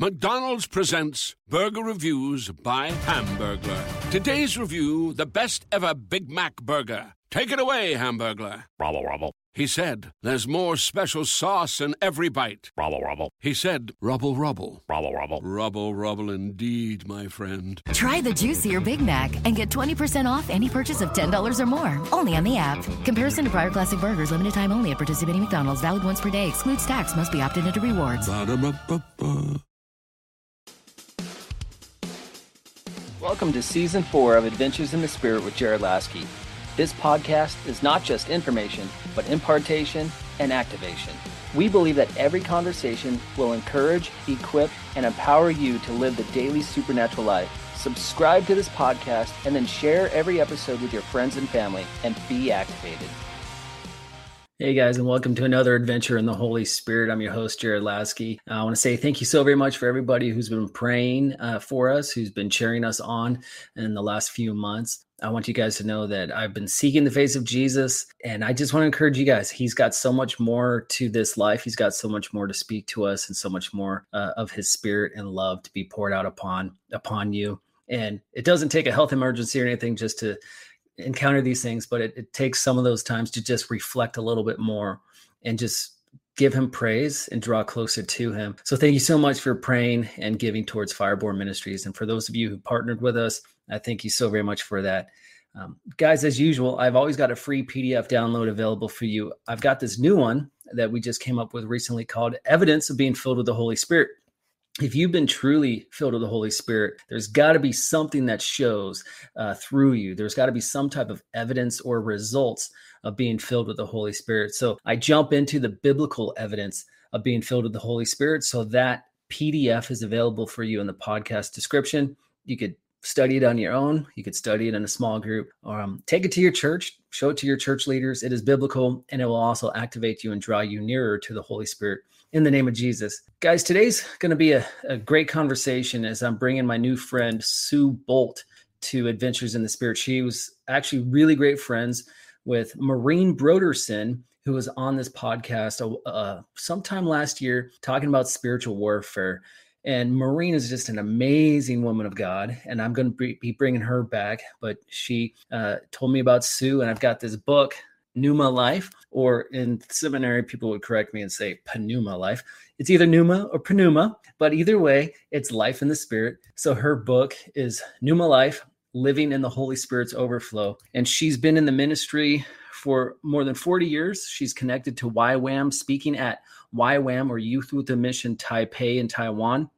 McDonald's presents Burger Reviews by Hamburglar. Today's review the best ever Big Mac burger. Take it away, Hamburglar. Rubble, rubble. He said, There's more special sauce in every bite. Rubble, rubble. He said, Rubble, rubble. Rubble, rubble. Rubble, rubble indeed, my friend. Try the juicier Big Mac and get 20% off any purchase of $10 or more. Only on the app. Comparison to prior classic burgers, limited time only at participating McDonald's, valid once per day, excludes tax, must be opted into rewards. Ba-da-ba-ba-ba. Welcome to season four of Adventures in the Spirit with Jared Laskey. This podcast is not just information, but impartation and activation. We believe that every conversation will encourage, equip, and empower you to live the daily supernatural life. Subscribe to this podcast and then share every episode with your friends and family and be activated. Hey guys, and welcome to another adventure in the Holy Spirit. I'm your host, Jared Laskey. Uh, I want to say thank you so very much for everybody who's been praying uh, for us, who's been cheering us on in the last few months. I want you guys to know that I've been seeking the face of Jesus, and I just want to encourage you guys. He's got so much more to this life. He's got so much more to speak to us, and so much more uh, of His Spirit and love to be poured out upon upon you. And it doesn't take a health emergency or anything just to encounter these things, but it, it takes some of those times to just reflect a little bit more and just give him praise and draw closer to him. So thank you so much for praying and giving towards Fireborn Ministries. And for those of you who partnered with us, I thank you so very much for that. Um, guys, as usual, I've always got a free PDF download available for you. I've got this new one that we just came up with recently called Evidence of Being Filled with the Holy Spirit if you've been truly filled with the Holy Spirit, there's got to be something that shows uh, through you. There's got to be some type of evidence or results of being filled with the Holy Spirit. So I jump into the biblical evidence of being filled with the Holy Spirit. So that PDF is available for you in the podcast description. You could study it on your own. You could study it in a small group or um, take it to your church, show it to your church leaders. It is biblical and it will also activate you and draw you nearer to the Holy Spirit in the name of Jesus. Guys, today's going to be a, a great conversation as I'm bringing my new friend, Sue Boldt, to Adventures in the Spirit. She was actually really great friends with Maureen Broderson, who was on this podcast uh, sometime last year talking about spiritual warfare. And Maureen is just an amazing woman of God, and I'm going to be bringing her back. But she uh, told me about Sue, and I've got this book Pneuma Life, or in seminary, people would correct me and say Pneuma Life. It's either Pneuma or Pneuma, but either way, it's life in the Spirit. So her book is Pneuma Life Living in the Holy Spirit's Overflow. And she's been in the ministry for more than 40 years. She's connected to YWAM, speaking at YWAM or Youth with a Mission Taipei in Taiwan.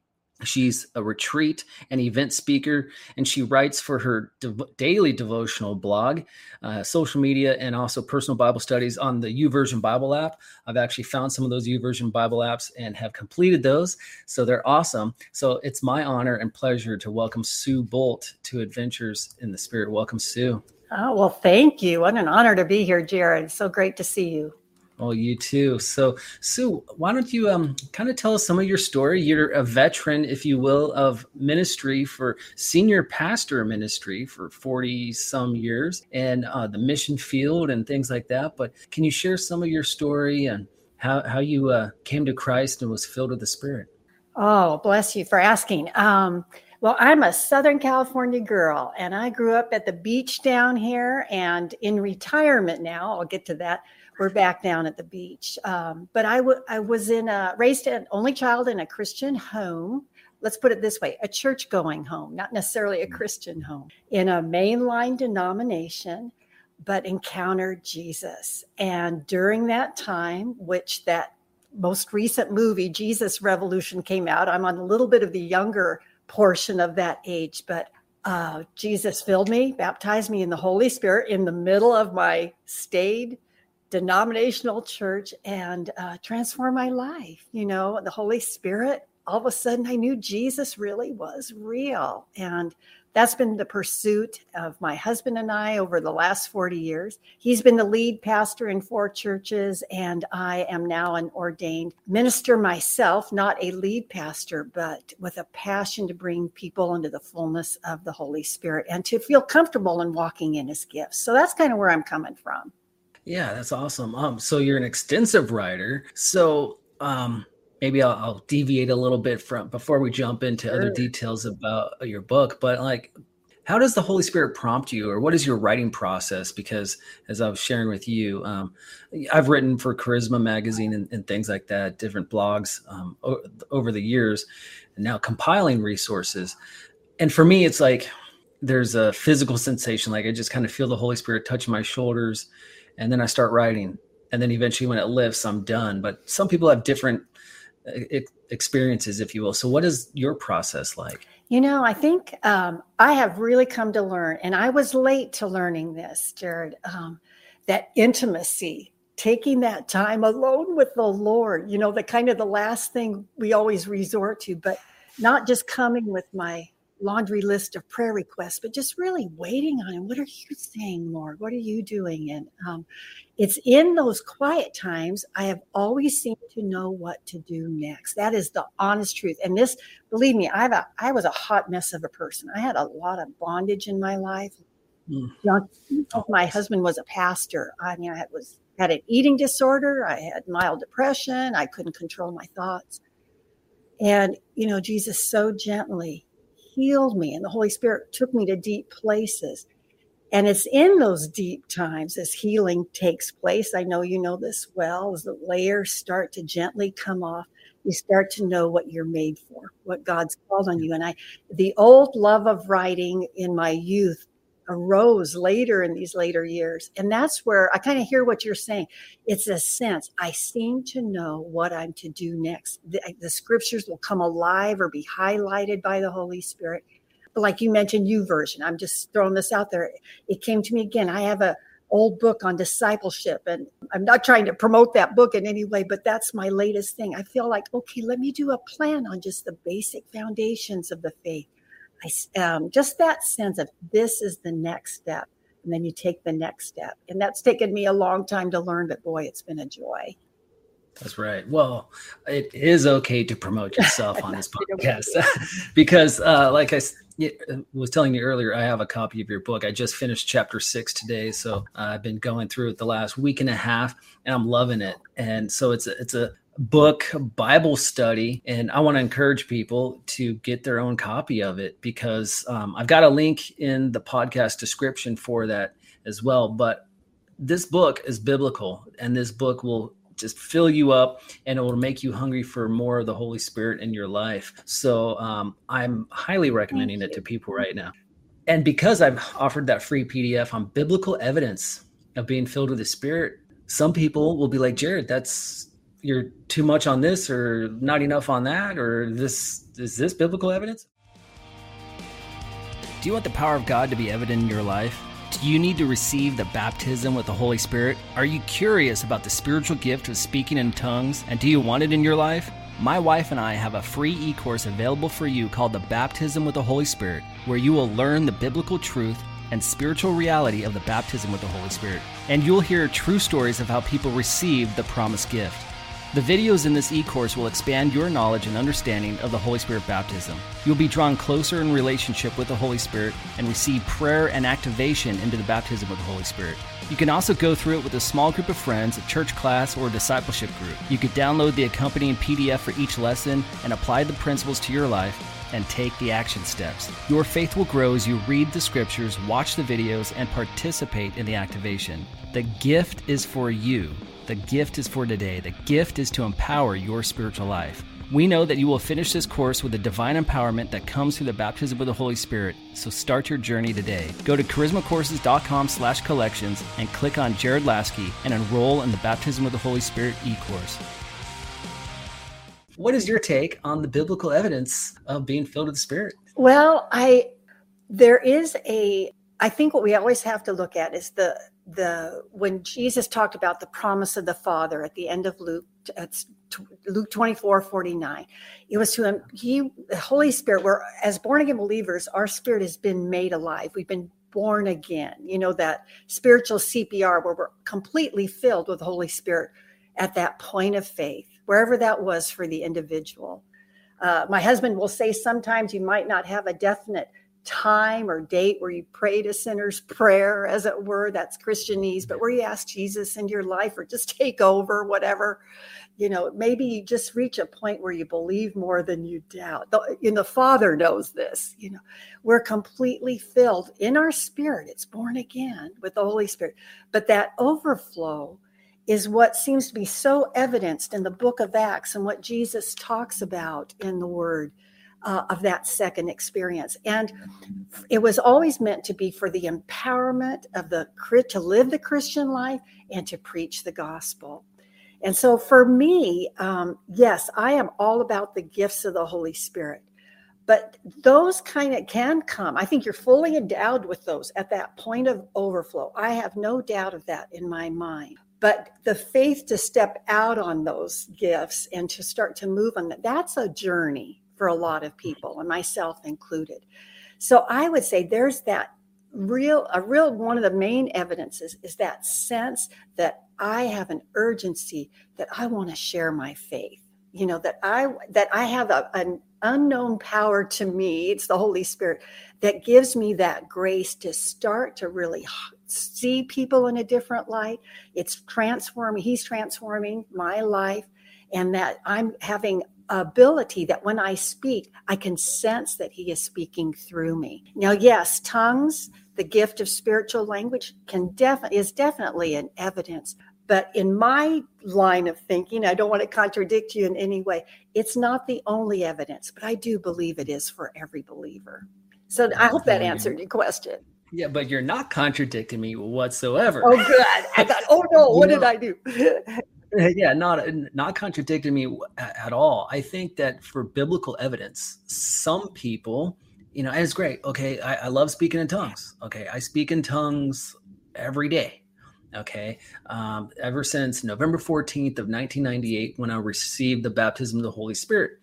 She's a retreat and event speaker, and she writes for her daily devotional blog, uh, social media, and also personal Bible studies on the YouVersion Bible app. I've actually found some of those YouVersion Bible apps and have completed those, so they're awesome. So it's my honor and pleasure to welcome Sue Boldt to Adventures in the Spirit. Welcome, Sue. Oh, well, thank you. What an honor to be here, Jared. So great to see you. Oh, you too. So, Sue, why don't you um kind of tell us some of your story? You're a veteran, if you will, of ministry for senior pastor ministry for 40 some years and uh, the mission field and things like that. But can you share some of your story and how, how you uh, came to Christ and was filled with the Spirit? Oh, bless you for asking. Um, well, I'm a Southern California girl and I grew up at the beach down here and in retirement now. I'll get to that we're back down at the beach. Um, but I, w- I was in a raised an only child in a Christian home. Let's put it this way a church going home, not necessarily a Christian home, in a mainline denomination, but encountered Jesus. And during that time, which that most recent movie, Jesus Revolution, came out, I'm on a little bit of the younger portion of that age, but uh, Jesus filled me, baptized me in the Holy Spirit in the middle of my stayed denominational church and uh, transform my life. You know, the Holy Spirit, all of a sudden I knew Jesus really was real. And that's been the pursuit of my husband and I over the last 40 years. He's been the lead pastor in four churches, and I am now an ordained minister myself, not a lead pastor, but with a passion to bring people into the fullness of the Holy Spirit and to feel comfortable in walking in his gifts. So that's kind of where I'm coming from. Yeah, that's awesome. Um, so you're an extensive writer. So um, maybe I'll, I'll, deviate a little bit from before we jump into sure. other details about your book. But like, how does the Holy Spirit prompt you, or what is your writing process? Because as I was sharing with you, um, I've written for Charisma Magazine and, and things like that, different blogs um, o- over the years, and now compiling resources. And for me, it's like there's a physical sensation, like I just kind of feel the Holy Spirit touch my shoulders, and then I start writing. And then eventually, when it lifts, I'm done. But some people have different experiences, if you will. So, what is your process like? You know, I think um, I have really come to learn, and I was late to learning this, Jared, um, that intimacy, taking that time alone with the Lord, you know, the kind of the last thing we always resort to, but not just coming with my laundry list of prayer requests, but just really waiting on him. What are you saying, Lord? What are you doing? And um, it's in those quiet times I have always seemed to know what to do next. That is the honest truth. And this, believe me, I've a, I was a hot mess of a person. I had a lot of bondage in my life. Mm. You know, my husband was a pastor. I mean, I had, was had an eating disorder. I had mild depression. I couldn't control my thoughts. And you know, Jesus so gently healed me and the Holy Spirit took me to deep places. And it's in those deep times as healing takes place. I know you know this well, as the layers start to gently come off, you start to know what you're made for, what God's called on you. And I, the old love of writing in my youth arose later in these later years. And that's where I kind of hear what you're saying. It's a sense I seem to know what I'm to do next. The, the, scriptures will come alive or be highlighted by the Holy Spirit. Like you mentioned, YouVersion. I'm just throwing this out there. It came to me again. I have a old book on discipleship and i'm not trying to promote that book in any way but that's my latest thing i feel like okay let me do a plan on just the basic foundations of the faith I, um, just that sense of this is the next step. And then you take the next step. And that's taken me a long time to learn, but boy, it's been a joy. That's right. Well, it is okay to promote yourself on this podcast because, uh, like I uh, was telling you earlier, I have a copy of your book. I just finished chapter six today, so I've been going through it the last week and a half, and I'm loving it. And so it's a, it's a book bible study and i want to encourage people to get their own copy of it because um, i've got a link in the podcast description for that as well but this book is biblical and this book will just fill you up and it will make you hungry for more of the holy spirit in your life. So um, i'm highly recommending it to people right now. And because i've offered that free pdf on biblical evidence of being filled with the spirit some people will be like jared that's you're too much on this or not enough on that or this is this biblical evidence? Do you want the power of god to be evident in your life do you need to receive the baptism with the holy spirit are you curious about the spiritual gift of speaking in tongues and do you want it in your life my wife and I have a free e course available for you called The Baptism with the Holy Spirit, where you will learn the biblical truth and spiritual reality of the baptism with the Holy Spirit. And you'll hear true stories of how people received the promised gift. The videos in this e-course will expand your knowledge and understanding of the Holy Spirit baptism. You'll be drawn closer in relationship with the Holy Spirit and receive prayer and activation into the baptism of the Holy Spirit. You can also go through it with a small group of friends, a church class, or a discipleship group. You could download the accompanying PDF for each lesson and apply the principles to your life and take the action steps. Your faith will grow as you read the scriptures, watch the videos, and participate in the activation. The gift is for you. The gift is for today. The gift is to empower your spiritual life. We know that you will finish this course with the divine empowerment that comes through the baptism of the Holy Spirit. So start your journey today. Go to charismacourses.com slash collections and click on Jared Laskey and enroll in the baptism of the Holy Spirit e-course. What is your take on the biblical evidence of being filled with the Spirit? Well, I there is a I think what we always have to look at is the the when Jesus talked about the promise of the Father at the end of Luke, it's Luke 24, 49. It was to him, he the Holy Spirit, where as born again believers, our spirit has been made alive. We've been born again. You know, that spiritual CPR where we're completely filled with the Holy Spirit at that point of faith, wherever that was for the individual. Uh, my husband will say sometimes you might not have a definite time or date where you prayed a sinner's prayer, as it were. That's Christianese, but where you ask Jesus into your life or just take over, whatever. you know maybe you just reach a point where you believe more than you doubt the, and the father knows this you know we're completely filled in our spirit it's born again with the holy spirit but that overflow is what seems to be so evidenced in the book of acts and what jesus talks about in the word uh, of that second experience and it was always meant to be for the empowerment of the to live the christian life and to preach the gospel and so for me, um, yes, I am all about the gifts of the Holy Spirit. But those kind of can come. I think you're fully endowed with those at that point of overflow. I have no doubt of that in my mind. But the faith to step out on those gifts and to start to move on that, that's a journey for a lot of people, and myself included. So I would say there's that real a real one of the main evidences is that sense that I have an urgency that I want to share my faith. You know that I that I have a, an unknown power to me. It's the Holy Spirit that gives me that grace to start to really see people in a different light. It's transforming. He's transforming my life, and that I'm having ability that when I speak, I can sense that He is speaking through me. Now, yes, tongues the gift of spiritual language can definitely is definitely an evidence but in my line of thinking i don't want to contradict you in any way it's not the only evidence but i do believe it is for every believer. So i hope that answered your question. Yeah but you're not contradicting me whatsoever. Oh good. I thought oh no what did i do yeah not not contradicting me at all i think that for biblical evidence some people you know, and it's great. Okay, I, I love speaking in tongues. Okay, I speak in tongues every day. Okay, um, ever since November 14th of 1998, when I received the baptism of the Holy Spirit,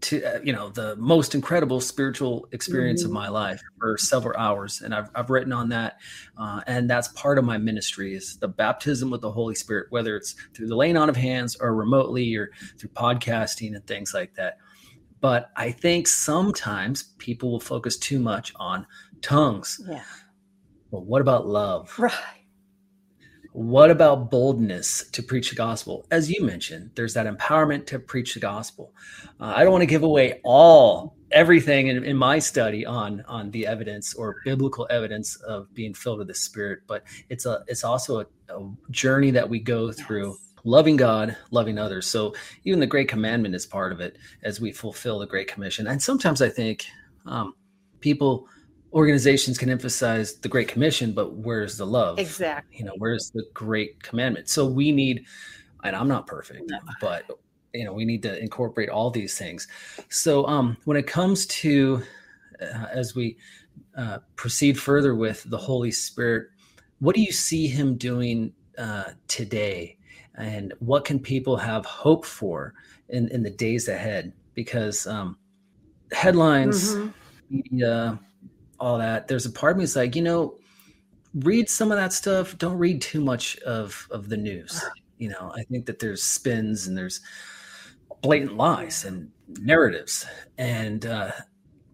to uh, you know the most incredible spiritual experience mm-hmm. of my life for several hours and i've, I've written on that uh, and that's part of my ministry is the baptism with the holy spirit whether it's through the laying on of hands or remotely or through podcasting and things like that but I think sometimes people will focus too much on tongues. Yeah. But what about love? Right. What about boldness to preach the gospel? As you mentioned, there's that empowerment to preach the gospel. Uh, I don't want to give away all everything in, in, my study on on the evidence or biblical evidence of being filled with the Spirit, but it's a it's also a, a journey that we go through. Yes loving God, loving others. So even the Great Commandment is part of it as we fulfill the Great Commission. And sometimes I think um, people, organizations can emphasize the Great Commission, but where's the love? Exactly. You know, where's the Great Commandment? So we need, and I'm not perfect, no. but you know, we need to incorporate all these things. So um, when it comes to uh, as we uh, proceed further with the Holy Spirit, what do you see him doing uh, today and what can people have hope for in, in the days ahead because um, headlines mm-hmm. media all that there's a part of me that's like you know read some of that stuff. Don't read too much of of the news. You know i think that there's spins and there's blatant lies and narratives. And uh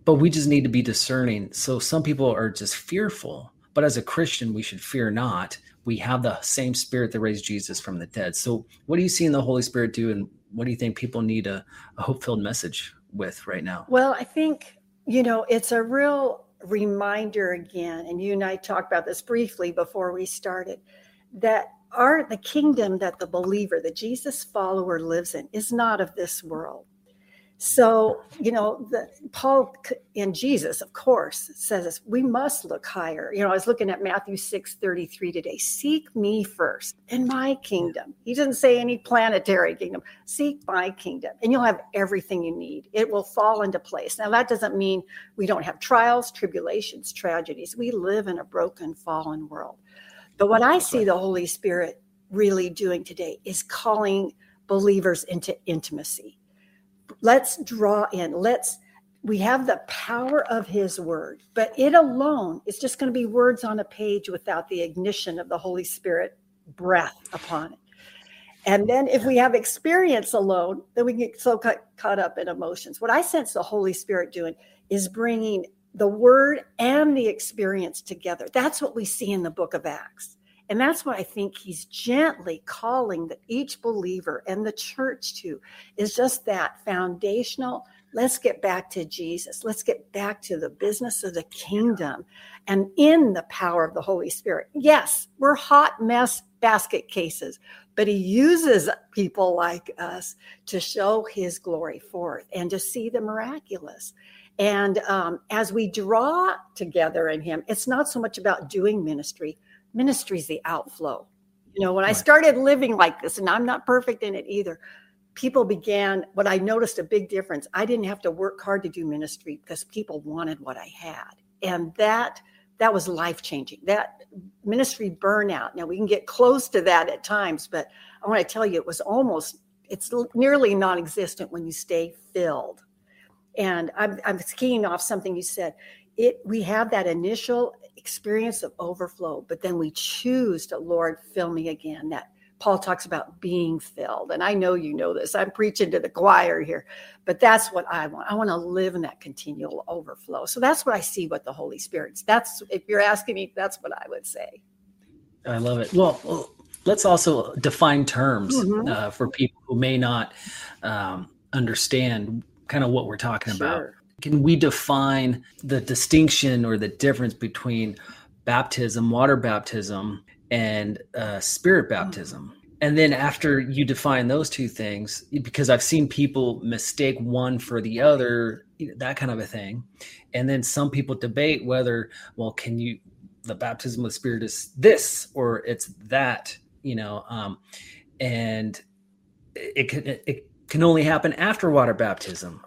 but we just need to be discerning. So some people are just fearful but as a christian we should fear not. We have the same spirit that raised Jesus from the dead. So, what do you see in the Holy Spirit do, and what do you think people need a, a hope filled message with right now? Well, I think, you know, it's a real reminder again, and you and I talked about this briefly before we started, that our the kingdom that the believer, the Jesus follower lives in, is not of this world. So, you know, the, Paul and Jesus, of course, says we must look higher. You know, I was looking at Matthew 6 33 today. Seek me first in my kingdom. He doesn't say any planetary kingdom. Seek my kingdom, and you'll have everything you need. It will fall into place. Now, that doesn't mean we don't have trials, tribulations, tragedies. We live in a broken, fallen world. But what I see the Holy Spirit really doing today is calling believers into intimacy let's draw in. Let's we have the power of his word but it alone is just going to be words on a page without the ignition of the holy spirit breath upon it. And then if we have experience alone then we get so caught, up in emotions. What i sense the holy spirit doing is bringing the word and the experience together. That's what we see in the book of acts And that's what I think he's gently calling that each believer and the church to is just that foundational. Let's get back to Jesus. Let's get back to the business of the kingdom and in the power of the Holy Spirit. Yes, we're hot mess basket cases, but he uses people like us to show his glory forth and to see the miraculous. And um, as we draw together in him, it's not so much about doing ministry, ministry is the outflow. You know, when I started living like this, and I'm not perfect in it either, people began, what I noticed a big difference. I didn't have to work hard to do ministry because people wanted what I had. And that that was life changing. That ministry burnout. Now we can get close to that at times, but I want to tell you, it was almost, it's nearly non existent when you stay filled. And I'm, I'm keying off something you said. It, we have that initial experience of overflow, but then we choose to, Lord, fill me again. That Paul talks about being filled. And I know you know this. I'm preaching to the choir here, but that's what I want. I want to live in that continual overflow. So that's what I see with the Holy Spirit. That's, if you're asking me, that's what I would say. I love it. Well, let's also define terms mm-hmm. uh, for people who may not um, understand kind of what we're talking sure. about. Can we define the distinction or the difference between baptism, water baptism, and uh, spirit baptism? And then after you define those two things, because I've seen people mistake one for the other, that kind of a thing. And then some people debate whether, well, can you, the baptism of the spirit is this or it's that, you know, um, and it can, it can only happen after water baptism.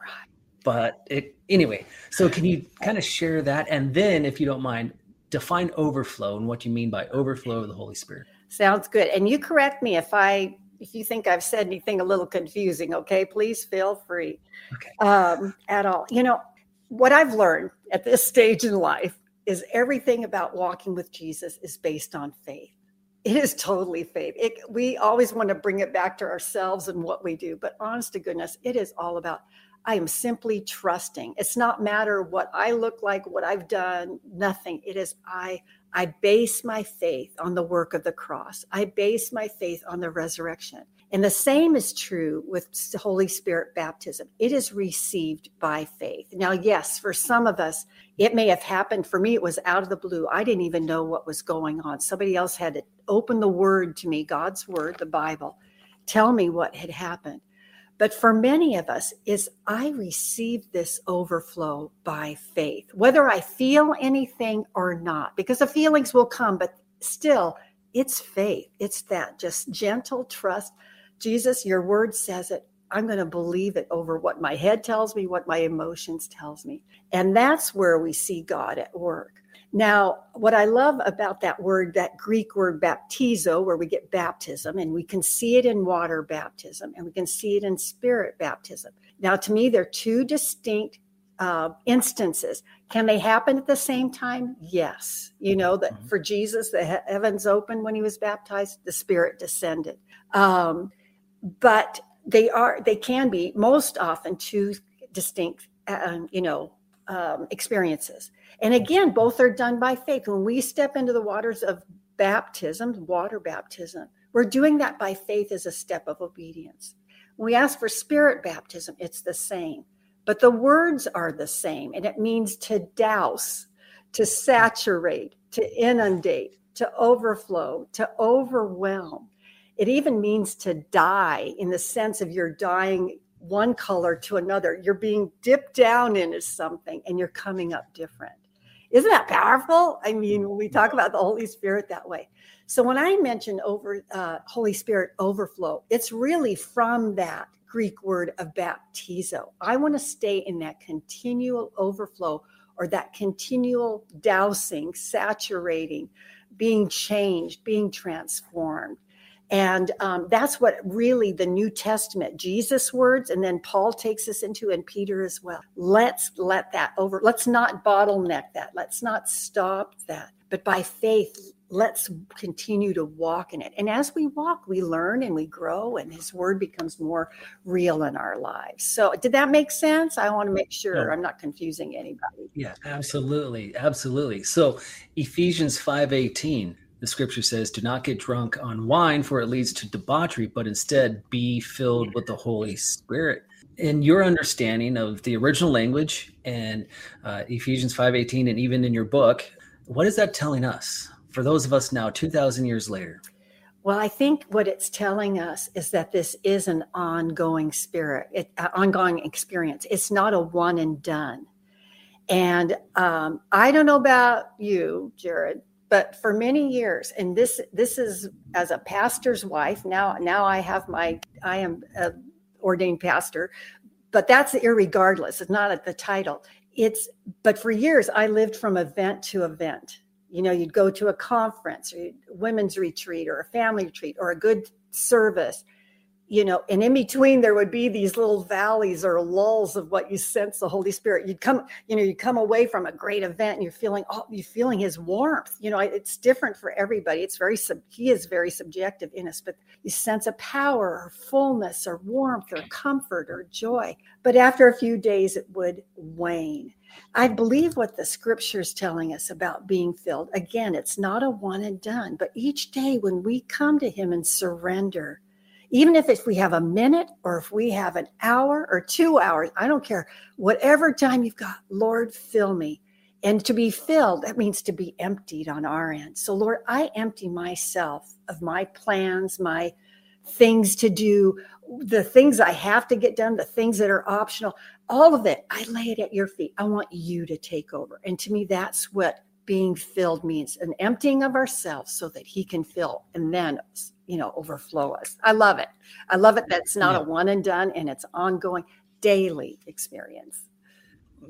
But it, anyway, so can you kind of share that? And then, if you don't mind, define overflow and what you mean by overflow of the Holy Spirit. Sounds good. And you correct me if I if you think I've said anything a little confusing, okay? Please feel free. Okay. Um, at all. You know, what I've learned at this stage in life is everything about walking with Jesus is based on faith. It is totally faith. It, we always want to bring it back to ourselves and what we do, but honest to goodness, it is all about I am simply trusting. It's not matter what I look like, what I've done, nothing. It is I I base my faith on the work of the cross. I base my faith on the resurrection. And the same is true with Holy Spirit baptism. It is received by faith. Now, yes, for some of us, it may have happened. For me, it was out of the blue. I didn't even know what was going on. Somebody else had to open the word to me, God's word, the Bible, tell me what had happened. But for many of us, is I receive this overflow by faith, whether I feel anything or not, because the feelings will come, but still, it's faith. It's that just gentle trust. Jesus, your word says it. I'm going to believe it over what my head tells me, what my emotions tells me. And that's where we see God at work. Now, what I love about that word, that Greek word baptizo, where we get baptism, and we can see it in water baptism and we can see it in spirit baptism. Now, to me, they're two distinct uh, instances. Can they happen at the same time? Yes. You know that mm-hmm. for Jesus, the he- heavens opened when he was baptized, the Spirit descended. Um, but they are, they can be most often two distinct, uh, you know, um, experiences. And again, both are done by faith. When we step into the waters of baptism, water baptism, we're doing that by faith as a step of obedience. When we ask for spirit baptism, it's the same, but the words are the same. And it means to douse, to saturate, to inundate, to overflow, to overwhelm. It even means to die in the sense of you're dying one color to another. You're being dipped down into something and you're coming up different. Isn't that powerful? I mean, when we talk about the Holy Spirit that way. So when I mention over uh, Holy Spirit overflow, it's really from that Greek word of baptizo. I want to stay in that continual overflow or that continual dousing, saturating, being changed, being transformed. And um, that's what really the New Testament, Jesus' words, and then Paul takes us into, and Peter as well. Let's let that over. Let's not bottleneck that. Let's not stop that. But by faith, let's continue to walk in it. And as we walk, we learn and we grow, and His Word becomes more real in our lives. So, did that make sense? I want to make sure I'm not confusing anybody. Yeah, absolutely, absolutely. So, Ephesians five eighteen the scripture says, Do not get drunk on wine, for it leads to debauchery, but instead be filled with the Holy Spirit. In your understanding of the original language and uh, Ephesians 5:18, and even in your book, what is that telling us for those of us now, 2,000 years later? Well, I think what it's telling us is that this is an ongoing spirit, it, uh, ongoing experience. It's not a one and done. And um, I don't know about you, Jared, but for many years and this this is as a pastor's wife now now i have my i am a ordained pastor but that's irregardless it's not at the title. It's but for years i lived from event to event. You know you'd go to a conference or women's retreat or a family retreat or a good service you know, and in between there would be these little valleys or lulls of what you sense the Holy Spirit. You'd come, you know, you come away from a great event and you're feeling, oh, you're feeling His warmth. You know, it's different for everybody. It's very, sub, He is very subjective in us, but you sense a power or fullness or warmth or comfort or joy. But after a few days, it would wane. I believe what the scripture is telling us about being filled. Again, it's not a one and done, but each day when we come to Him and surrender even if, we have a minute or if we have an hour or two hours, I don't care. Whatever time you've got, Lord, fill me. And to be filled, that means to be emptied on our end. So, Lord, I empty myself of my plans, my things to do, the things I have to get done, the things that are optional, all of it. I lay it at your feet. I want you to take over. And to me, that's what being filled means an emptying of ourselves so that He can fill. And then you know overflow us i love it i love it that's not yeah. a one and done and it's ongoing daily experience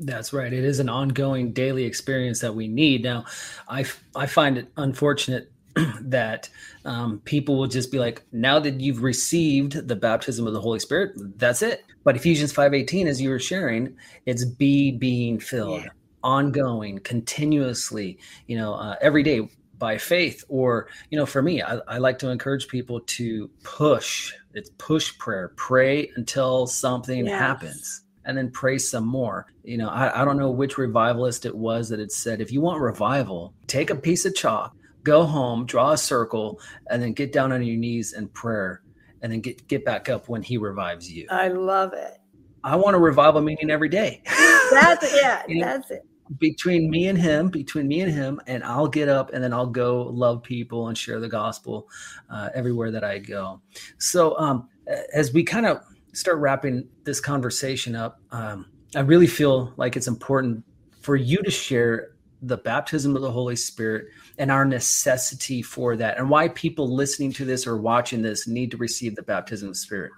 that's right it is an ongoing daily experience that we need now i i find it unfortunate that um, people will just be like now that you've received the baptism of the holy spirit that's it but ephesians 5.18 as you were sharing it's be being filled yeah. Ongoing continuously you know uh, every day by faith or you know for me I, I, like to encourage people to push. It's push prayer. Pray until something yes. happens and then pray some more. You know I, I don't know which revivalist it was that had said if you want revival take a piece of chalk go home draw a circle and then get down on your knees and prayer and then get get back up when he revives you. I love it. I want a revival meeting every day that's it yeah know? that's it between me and him, between me and him, and I'll get up and then I'll go love people and share the gospel uh, everywhere that I go. So, um, as we kind of start wrapping this conversation up, um, I really feel like it's important for you to share the baptism of the Holy Spirit and our necessity for that, and why people listening to this or watching this need to receive the baptism of the Spirit.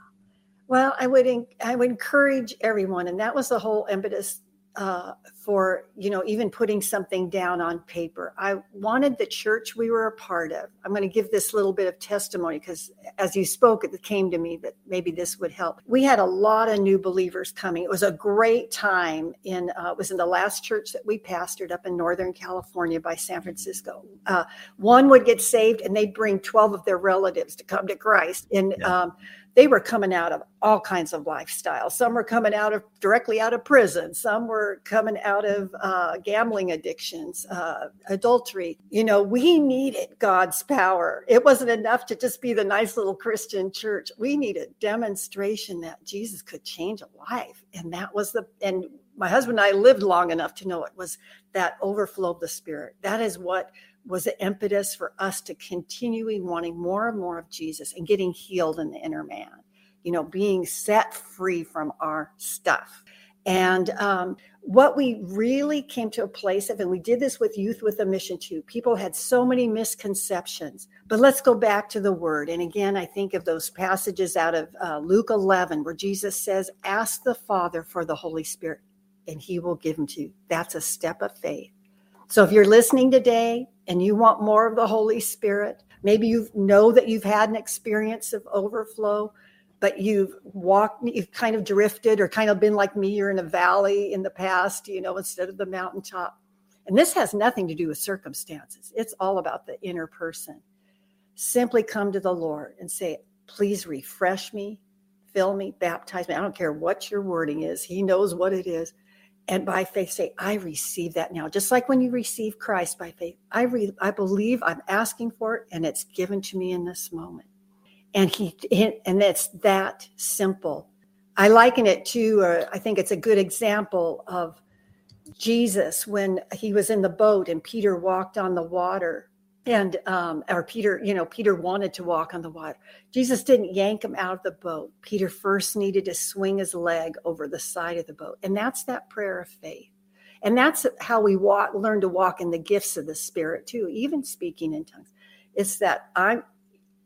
Well, I would I would encourage everyone, and that was the whole impetus uh, for you know even putting something down on paper. I wanted the church we were a part of. I'm going to give this little bit of testimony because as you spoke it came to me that maybe this would help. We had a lot of new believers coming. It was a great time in uh, it was in the last church that we pastored up in northern california by san francisco. Uh, one would get saved and they'd bring 12 of their relatives to come to christ and yeah. um, they were coming out of all kinds of lifestyles. Some were coming out of directly out of prison. Some were coming out of uh, gambling addictions, uh, adultery. You know, we needed God's power. It wasn't enough to just be the nice little Christian church. We needed demonstration that Jesus could change a life, and that was the and my husband and I lived long enough to know it was that overflow of the Spirit. That is what was the impetus for us to continuing wanting more and more of Jesus and getting healed in the inner man, you know, being set free from our stuff. And um, what we really came to a place of, and we did this with Youth with a Mission too, people had so many misconceptions. But let's go back to the word. And again, I think of those passages out of uh, Luke 11 where Jesus says, Ask the Father for the Holy Spirit, and he will give him to you. That's a step of faith. So if you're listening today and you want more of the Holy Spirit, maybe you know that you've had an experience of overflow, but you've walked, you've kind of drifted or kind of been like me, you're in a valley in the past, you know, instead of the mountaintop. And this has nothing to do with circumstances, it's all about the inner person. Simply come to the Lord and say, Please refresh me, fill me, baptize me. I don't care what your wording is, He knows what it is and by faith say i receive that now. Just like when you receive christ by faith i re, i believe i'm asking for it and it's given to me in this moment. And he and it's that simple. I liken it to uh, i think it's a good example of jesus when he was in the boat and peter walked on the water and um, or peter you know peter wanted to walk on the water. Jesus didn't yank him out of the boat. Peter first needed to swing his leg over the side of the boat. And that's that prayer of faith. And that's how we walk learn to walk in the gifts of the spirit too even speaking in tongues. It's that i'm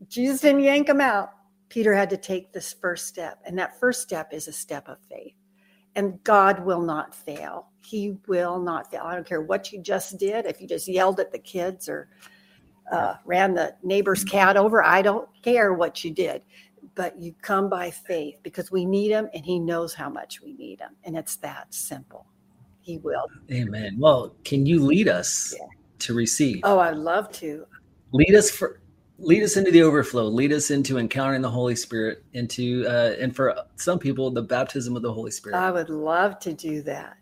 jesus didn't yank him out. Peter had to take this first step. And that first step is a step of faith. And god will not fail. He will not fail. I don't care what you just did if you just yelled at the kids or uh, ran the neighbor's cat over. I don't care what you did, but you come by faith because we need him and he knows how much we need him. And it's that simple. He will. Amen. Well, can you lead us yeah. to receive? Oh, I'd love to. Lead us for lead us into the overflow lead us into encountering the holy spirit into uh, and for some people the baptism of the holy spirit i would love to do that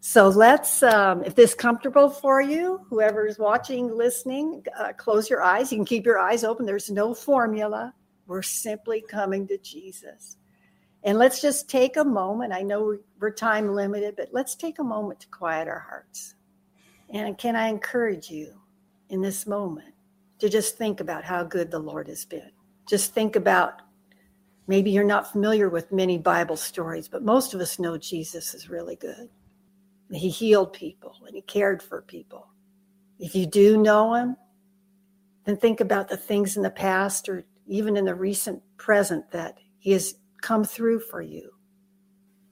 so let's, um, if this is comfortable for you, whoever's watching, listening, uh, close your eyes. You can keep your eyes open. There's no formula. We're simply coming to Jesus. And let's just take a moment. I know we're time limited, but let's take a moment to quiet our hearts. And can I encourage you in this moment to just think about how good the Lord has been? Just think about maybe you're not familiar with many Bible stories, but most of us know Jesus is really good. He healed people and he cared for people. If you do know him, then think about the things in the past or even in the recent present that he has come through for you.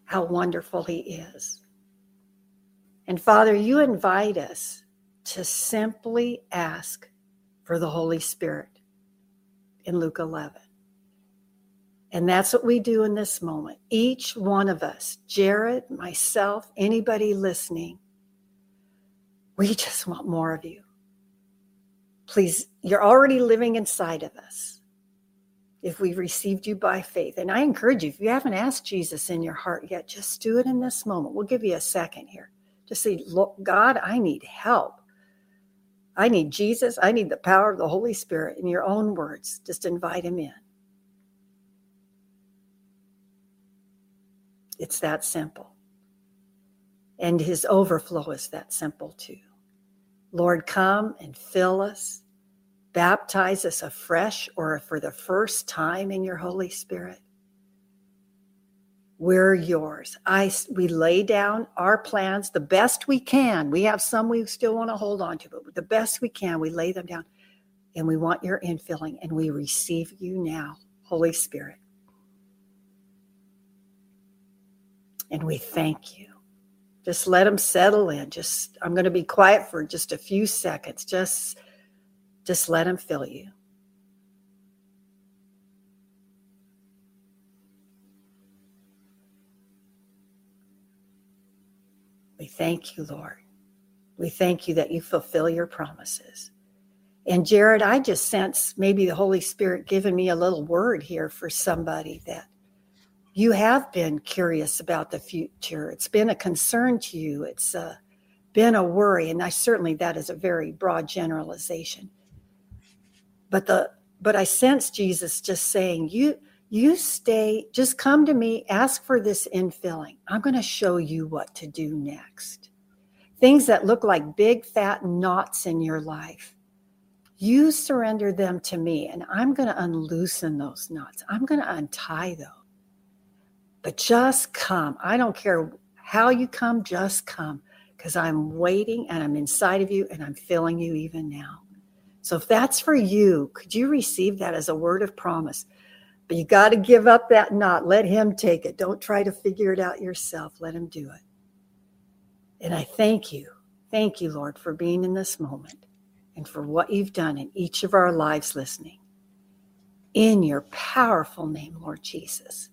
How wonderful he is. And Father, you invite us to simply ask for the Holy Spirit in Luke 11. And that's what we do in this moment. Each one of us, Jared, myself, anybody listening, we just want more of you. Please, you're already living inside of us if we received you by faith. And I encourage you, if you haven't asked Jesus in your heart yet, just do it in this moment. We'll give you a second here. Just say, Look, God, I need help. I need Jesus. I need the power of the Holy Spirit. In your own words, just invite him in. It's that simple. And his overflow is that simple too. Lord, come and fill us, baptize us afresh or for the first time in your Holy Spirit. We're yours. I we lay down our plans the best we can. We have some we still want to hold on to, but the best we can, we lay them down. And we want your infilling, and we receive you now, Holy Spirit. And we thank you. Just let them settle in. Just I'm going to be quiet for just a few seconds. Just just let them fill you. We thank you, Lord. We thank you that you fulfill your promises. And Jared, I just sense maybe the Holy Spirit giving me a little word here for somebody that you have been curious about the future. It's been a concern to you. It's uh, been a worry, and I certainly that is a very broad generalization. But the but I sense Jesus just saying, "You you stay. Just come to me. Ask for this infilling. I'm going to show you what to do next. Things that look like big fat knots in your life." You surrender them to me, and I'm going to unloosen those knots. I'm going to untie those. But just come. I don't care how you come, just come because I'm waiting and I'm inside of you and I'm filling you even now. So if that's for you, could you receive that as a word of promise? But you got to give up that knot. Let him take it. Don't try to figure it out yourself. Let him do it. And I thank you. Thank you, Lord, for being in this moment and for what you've done in each of our lives listening. In your powerful name, Lord Jesus.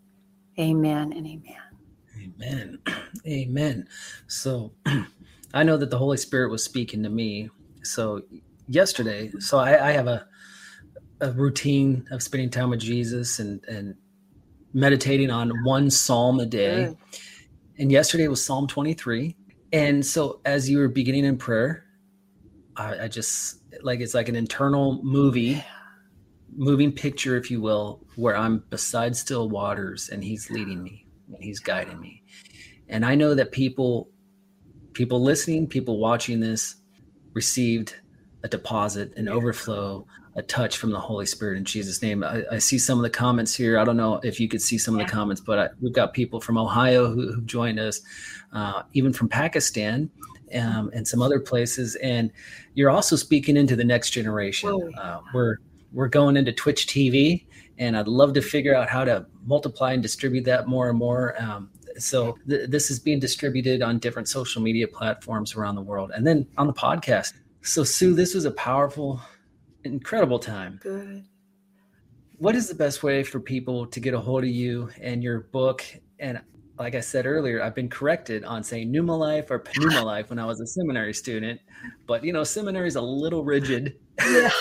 Amen and amen. Amen. Amen. So I know that the Holy Spirit was speaking to me. So yesterday, so I, I have a a routine of spending time with Jesus and and meditating on one psalm a day. and yesterday was Psalm 23. And so as you were beginning in prayer, I, I just like it's like an internal movie, moving picture, if you will, where I'm beside still waters and he's leading me and he's guiding me. And I know that people people listening, people watching this received a deposit, an overflow, a touch from the Holy Spirit in Jesus' name. I, I, see some of the comments here. I don't know if you could see some of the comments, but I, we've got people from Ohio who, who joined us, uh, even from Pakistan um, and some other places. And you're also speaking into the next generation. Uh, we're we're going into Twitch TV, and I'd love to figure out how to multiply and distribute that more and more. Um, so th- this is being distributed on different social media platforms around the world, and then on the podcast. So Sue, this was a powerful incredible time. Good. What is the best way for people to get a hold of you and your book? And like I said earlier, I've been corrected on saying Pneuma Life or Pneuma Life when I was a seminary student, but you know, seminary is a little rigid. Yeah.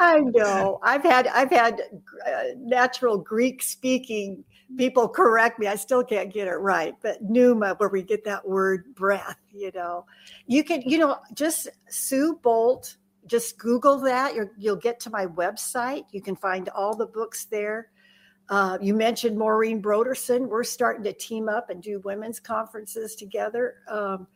I know. I've had I've had uh, natural Greek speaking people correct me. I still can't get it right, but pneuma, where we get that word breath, you know, you can, you know, just Sue Boldt just Google that. you will get to my website. You can find all the books there. Uh, you mentioned Maureen Broderson. We're starting to team up and do women's conferences together. Um,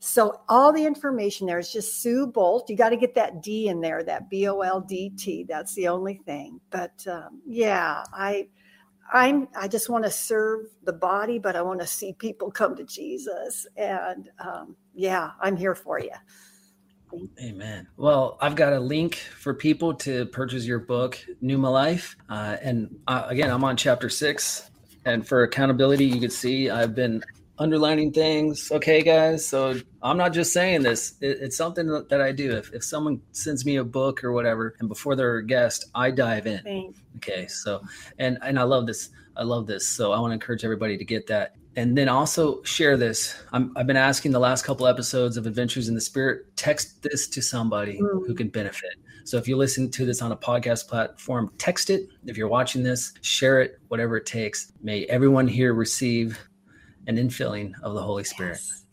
so all the information there is just Sue Boldt. You got to get that D in there, that B O L D T. That's the only thing. But um, yeah, I, I'm. I just want to serve the body, but I want to see people come to Jesus. And um, yeah, I'm here for you. Amen. Well, I've got a link for people to purchase your book, Pneuma Life. Uh, and uh, again, I'm on chapter six. And for accountability, you can see I've been underlining things. Okay, guys. So I'm not just saying this, it, it's something that I do. If, if someone sends me a book or whatever, and before they're a guest, I dive in. Thanks. Okay. So, and, and I love this. I love this. So I want to encourage everybody to get that and then also share this. i have been asking the last couple episodes of Adventures in the Spirit, text this to somebody mm. who can benefit. So if you listen to this on a podcast platform, text it. If you're watching this, share it, whatever it takes. May everyone here receive an infilling of the Holy Spirit. Yes.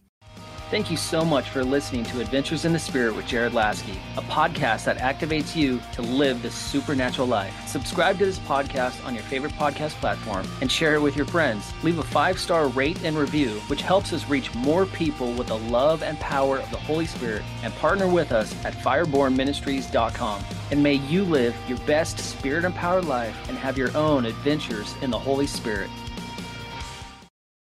Thank you so much for listening to Adventures in the Spirit with Jared Laskey, a podcast that activates you to live the supernatural life. Subscribe to this podcast on your favorite podcast platform and share it with your friends. Leave a five star rate and review, which helps us reach more people with the love and power of the Holy Spirit. And partner with us at firebornministries.com. And may you live your best spirit empowered life and have your own adventures in the Holy Spirit.